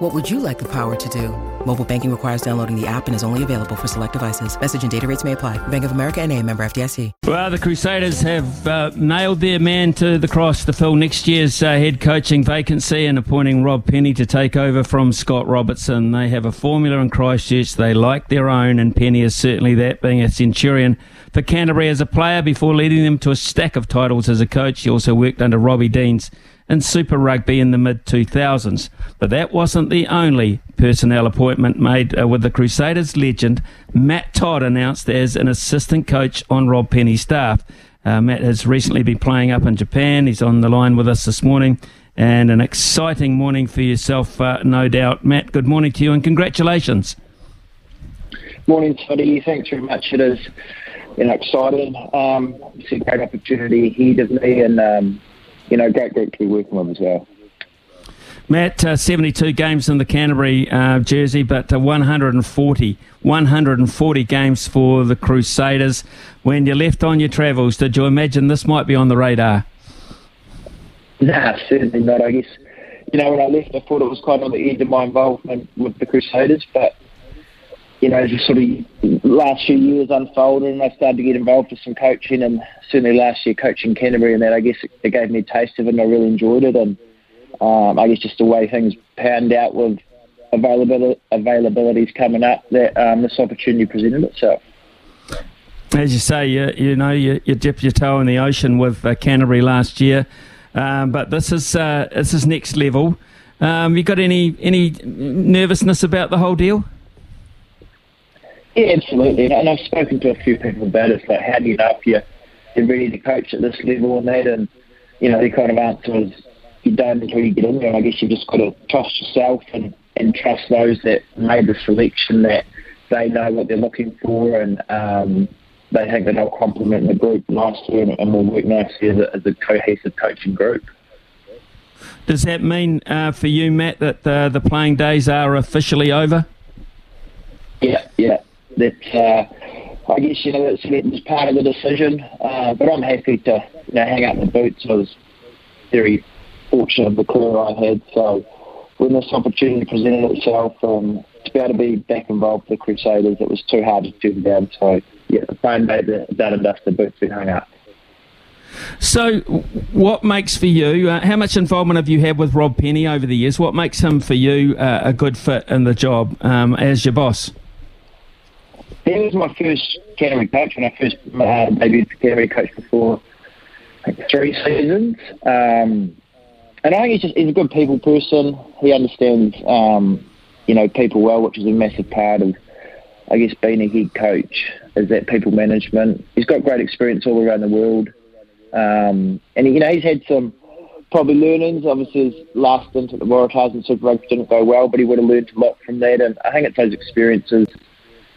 What would you like the power to do? Mobile banking requires downloading the app and is only available for select devices. Message and data rates may apply. Bank of America and a member FDIC. Well, the Crusaders have uh, nailed their man to the cross to fill next year's uh, head coaching vacancy and appointing Rob Penney to take over from Scott Robertson. They have a formula in Christchurch they like their own, and Penney is certainly that, being a Centurion for Canterbury as a player before leading them to a stack of titles as a coach. He also worked under Robbie Deans in Super Rugby in the mid 2000s. But that wasn't the only personnel appointment made uh, with the Crusaders legend. Matt Todd announced as an assistant coach on Rob Penney's staff. Uh, Matt has recently been playing up in Japan. He's on the line with us this morning. And an exciting morning for yourself, uh, no doubt. Matt, good morning to you and congratulations. Morning, Toddy. Thanks very much. It is you know, exciting. Um, it's a great opportunity ahead of me, and um, you know, great group to be working with as well. Matt, uh, 72 games in the Canterbury uh, jersey, but uh, 140, 140 games for the Crusaders. When you left on your travels, did you imagine this might be on the radar? Nah, certainly not. I guess, you know, when I left, I thought it was kind of the end of my involvement with the Crusaders, but, you know, just sort of last few years unfolded and I started to get involved with some coaching and certainly last year coaching Canterbury and that, I guess it, it gave me a taste of it and I really enjoyed it and um, I guess just the way things panned out with availability availabilities coming up, that um, this opportunity presented itself. As you say, you, you know, you, you dipped your toe in the ocean with uh, Canterbury last year, um, but this is uh, this is next level. Um, you got any any nervousness about the whole deal? Yeah, absolutely. And I've spoken to a few people about it. It's like, how do you know if you're, you're ready to coach at this level and that? And you know, the kind of answer is you don't until you get in there. And I guess you've just got to trust yourself and, and trust those that made the selection that they know what they're looking for and um, they think that they'll complement the group nicely and, and will work nicely as a, as a cohesive coaching group. Does that mean uh, for you, Matt, that uh, the playing days are officially over? Yeah, yeah. That uh, I guess you know that's part of the decision, uh, but I'm happy to you know hang up the boots. I was very fortunate of the career I had. So when this opportunity presented itself, um, to be able to be back involved with the Crusaders, it was too hard to turn down. So yeah, the phone made the done and dusted boots been hung up. So, what makes for you? Uh, how much involvement have you had with Rob Penney over the years? What makes him for you uh, a good fit in the job um, as your boss? He was my first Canterbury coach when I first uh, debuted for Canterbury coach before think, three seasons. Um, and I think he's just he's a good people person. He understands um, you know people well, which is a massive part of I guess being a head coach is that people management. He's got great experience all around the world, um, and you know he's had some probably learnings. Obviously, his last stint at the Waratahs and Super Rugby didn't go well, but he would have learned a lot from that. And I think it's those experiences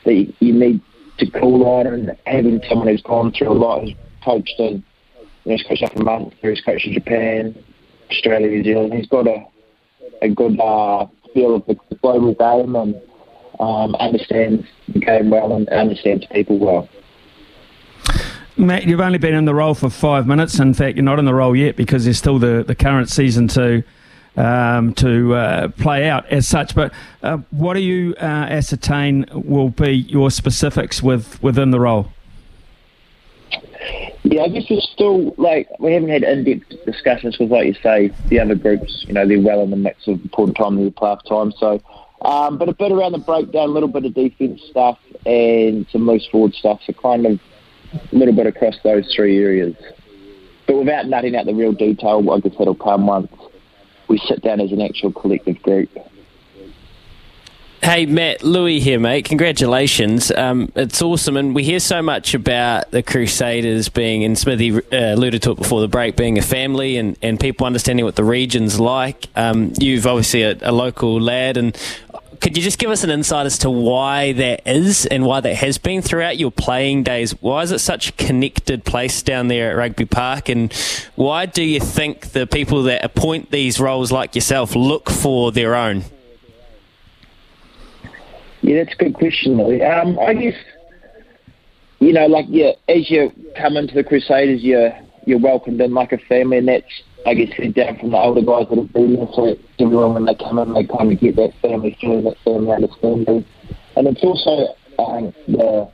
that you, you need to call on, and having someone who's gone through a lot, who's coached in, you know, he's coached up in Munster, he's coached in Japan, Australia, New Zealand. He's got a a good uh, feel of the, the global game and um, understands the game well and understands people well. Matt, you've only been in the role for five minutes. In fact, you're not in the role yet because there's still the, the current season to um, to uh, play out as such. But uh, what do you uh, ascertain will be your specifics with within the role? Yeah, I guess we're still like we haven't had in-depth discussions with, like you say, the other groups. You know, they're well in the mix of important time the playoff time. So, um, but a bit around the breakdown, a little bit of defence stuff, and some loose forward stuff. So, kind of a little bit across those three areas, but without nutting out the real detail. I guess that'll come once we sit down as an actual collective group. Hey, Matt, Louis here, mate. Congratulations. Um, it's awesome. And we hear so much about the Crusaders being, and Smithy uh, alluded to it before the break, being a family and, and people understanding what the region's like. Um, you've obviously a, a local lad, and could you just give us an insight as to why that is and why that has been throughout your playing days? Why is it such a connected place down there at Rugby Park? And why do you think the people that appoint these roles, like yourself, look for their own? Yeah, that's a good question. Um, I guess you know, like yeah, as you come into the Crusaders, you're you're welcomed in like a family, and that's I guess head down from the older guys that have been there. So everyone when they come in, they kind of get that family feeling, that family understanding, and it's also um, the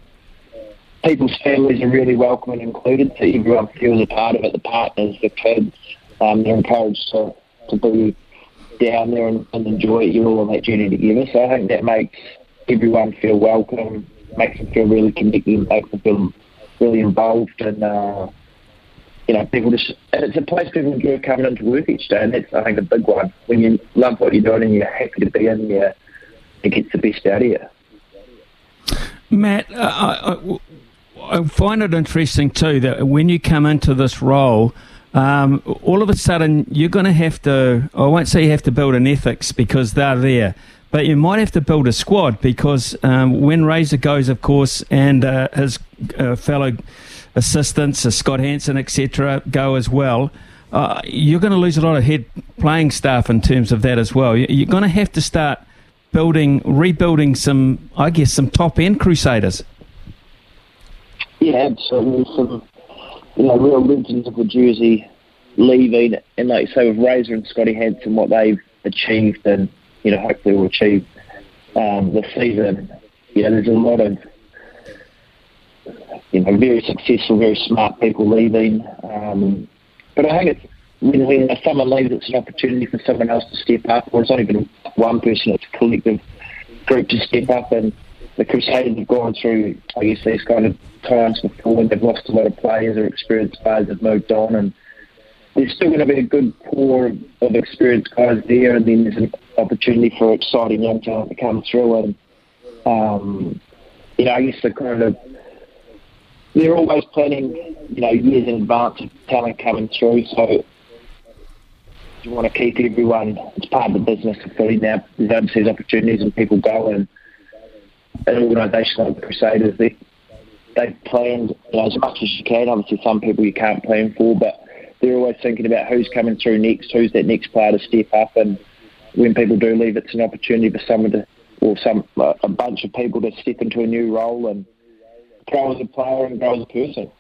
people's families are really welcome and included, so everyone feels a part of it. The partners, the kids, um, they're encouraged to to be down there and, and enjoy it. You're all on that journey together, so I think that makes everyone feel welcome makes them feel really connected, makes them feel really involved, and uh, you know, people just and it's a place people enjoy coming into work each day, and that's I think a big one. When you love what you're doing and you're happy to be in there, it gets the best out of you. Matt, uh, I, I, find it interesting too that when you come into this role. Um, all of a sudden, you're going to have to, I won't say you have to build an ethics because they're there, but you might have to build a squad because um, when Razor goes, of course, and uh, his uh, fellow assistants, uh, Scott Hansen, etc., go as well. Uh, you're going to lose a lot of head playing staff in terms of that as well. You're going to have to start building, rebuilding some, I guess, some top end Crusaders. Yeah, absolutely. Some, you know, real legends of the jersey leaving, and like you say, with Razor and Scotty Hansen, what they've achieved, and you know, hopefully will achieve um, this season. Know, there's a lot of you know very successful, very smart people leaving. Um, but I think it's when, when someone leaves, it's an opportunity for someone else to step up. Or it's not even one person; it's a collective group to step up. And the Crusaders have gone through, I guess, these kind of times before when they've lost a lot of players or experienced players have moved on and there's still going to be a good core of experienced guys there, and then there's an opportunity for exciting young talent to come through. And um, you know, I guess the kind of they're always planning, you know, years in advance of talent coming through. So you want to keep everyone. It's part of the business of filling now. There's overseas opportunities, and people go and an organisation like the Crusaders, they they've planned you know, as much as you can. Obviously, some people you can't plan for, but they're always thinking about who's coming through next, who's that next player to step up, and when people do leave, it's an opportunity for someone to, or some a bunch of people to step into a new role and grow as a player and grow as a person.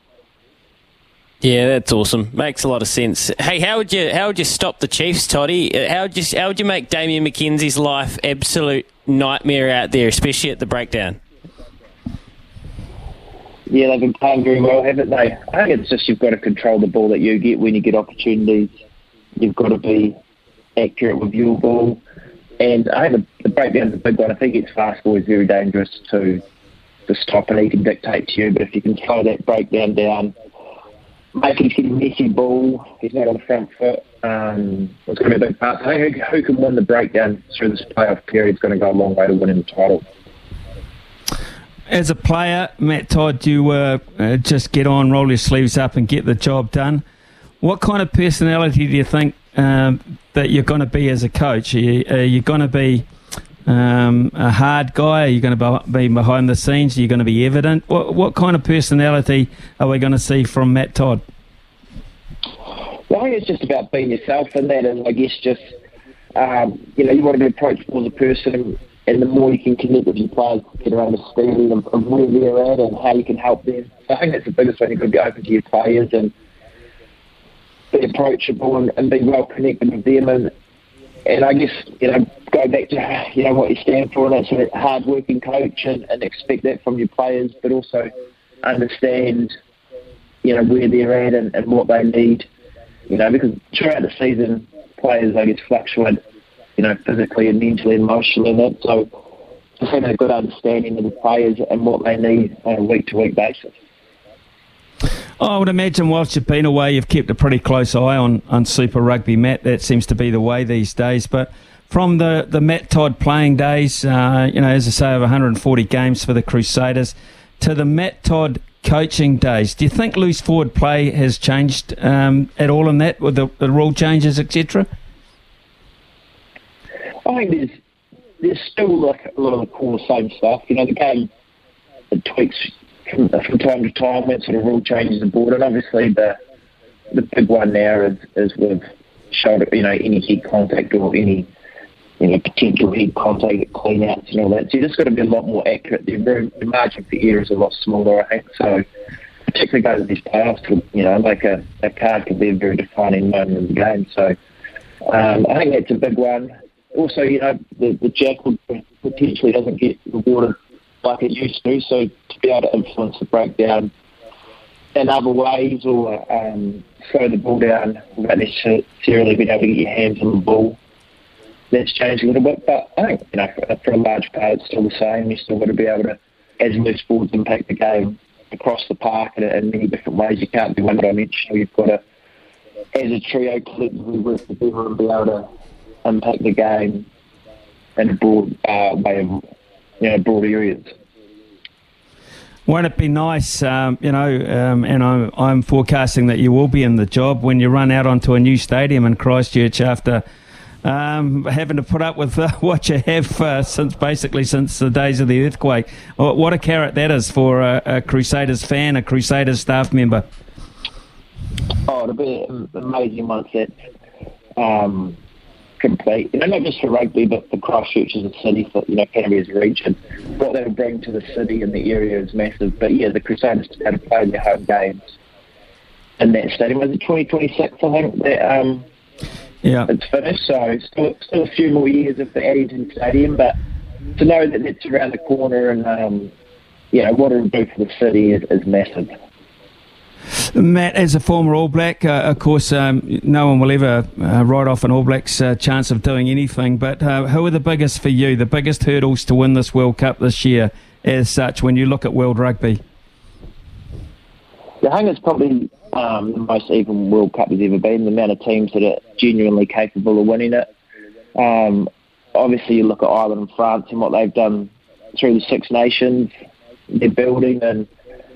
Yeah, that's awesome. Makes a lot of sense. Hey, how would you how would you stop the Chiefs, Toddy? Uh, how would you how would you make Damian McKenzie's life absolute nightmare out there, especially at the breakdown? Yeah, they've been playing very well, haven't they? I think it's just you've got to control the ball that you get when you get opportunities. You've got to be accurate with your ball. And I think the, the breakdown's a big one. I think it's fast ball is very dangerous to to stop and he can dictate to you. But if you can slow that breakdown down, make it get a messy ball, he's not on the front foot. Um, it's going to be a big part. Who, who can win the breakdown through this playoff period is going to go a long way to winning the title as a player, Matt Todd, you uh, uh, just get on, roll your sleeves up, and get the job done. What kind of personality do you think um, that you're going to be as a coach? Are you, are you going to be um, a hard guy? Are you going to be behind the scenes? Are you going to be evident? What, what kind of personality are we going to see from Matt Todd? Well, I think it's just about being yourself, and that, and I guess just um, you know you want to be approachable as a person and the more you can connect with your players, get an understanding of, of where they're at and how you can help them. So I think that's the biggest thing. You've got to be open to your players and be approachable and, and be well connected with them. And and I guess you know go back to you know what you stand for, and that's a hard working coach, and, and expect that from your players, but also understand you know where they're at and, and what they need. You know, because throughout the season, players I guess fluctuate you know, physically and mentally and emotionally in it. So just having a good understanding of the players and what they need on a week to week basis. I would imagine whilst you've been away, you've kept a pretty close eye on, on Super Rugby, Matt. That seems to be the way these days. But from the, the Matt Todd playing days, uh, you know, as I say, over 140 games for the Crusaders, to the Matt Todd coaching days, do you think loose forward play has changed um, at all in that with the, the rule changes, etc.? I think there's there's still like a lot of the core same stuff. You know, the game tweaks from, from time to time when sort of rule changes aboard, and obviously the the big one now is, is with shoulder, you know, any head contact or any you know potential head contact, clean outs and all that. So you just got to be a lot more accurate. The, the margin for error is a lot smaller, I think. So particularly go to these playoffs, you know, like a, a card could be a very defining moment in the game. So um, I think that's a big one. Also, you know, the, the jackal potentially doesn't get rewarded like it used to. So be able to influence the breakdown in other ways or um, slow the ball down without necessarily being able to get your hands on the ball, that's changed a little bit. But I think, you know, for, a large part, it's still the same. You're still got to be able to, as loose balls impact the game across the park in, in many different ways. You can't be one dimensional. You've got to, as a trio, collectively work together and be able to impact the game in a broad uh, way of, you know, broad areas. Won't it be nice, um, you know, um, and I'm, I'm forecasting that you will be in the job when you run out onto a new stadium in Christchurch after um, having to put up with uh, what you have uh, since basically since the days of the earthquake. What a carrot that is for a, a Crusaders fan, a Crusaders staff member. Oh, it'll be an amazing once it's um, complete. You know, not just for rugby, but for Christchurch as a city, for you know Canterbury as a region. What they'll bring to the city and the area is massive. But yeah, the Crusaders had to play their home games in that stadium. Was it 2026? I think that um, yeah, it's finished. So still, still a few more years of the Addington Stadium, but to know that it's around the corner and um, you know what it'll do for the city is, is massive. Matt, as a former All Black, uh, of course, um, no one will ever uh, write off an All Blacks uh, chance of doing anything. But uh, who are the biggest for you? The biggest hurdles to win this World Cup this year, as such, when you look at World Rugby? The think it's probably um, the most even World Cup has ever been. The amount of teams that are genuinely capable of winning it. Um, obviously, you look at Ireland and France and what they've done through the Six Nations. They're building and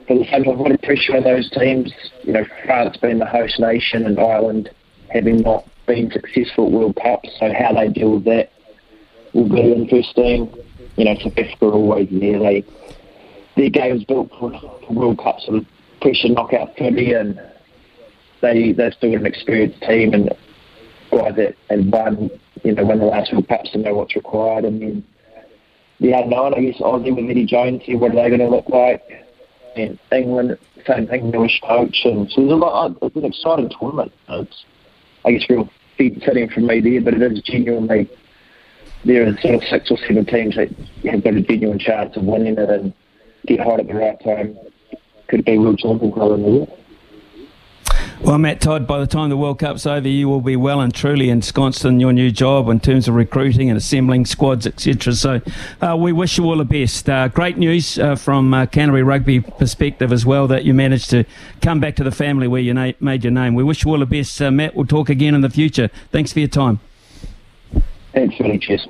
for the time, what a pressure on those teams. You know, France being the host nation and Ireland having not been successful at World Cups, so how they deal with that will be interesting. You know, South Africa are always there. They their game's built for, for World Cups and pressure knockout footy, and they they're still an experienced team and guys that and won you know won the last World Cups and know what's required. And then the unknown, I guess, Aussie with Eddie Jones here, what are they going to look like? And England, same thing, newish coach, and so there's a lot. Uh, it's an exciting tournament. It's, I guess, real feet fitting for me there, but it is genuinely there are sort of six or seven teams that have got a genuine chance of winning it and get hot at the right time. Could be real champions in the year. Well, Matt Todd, by the time the World Cup's over, you will be well and truly ensconced in your new job in terms of recruiting and assembling squads, etc. So uh, we wish you all the best. Uh, great news uh, from uh, Canterbury Rugby perspective as well that you managed to come back to the family where you na- made your name. We wish you all the best, uh, Matt. We'll talk again in the future. Thanks for your time. Thanks. Cheers.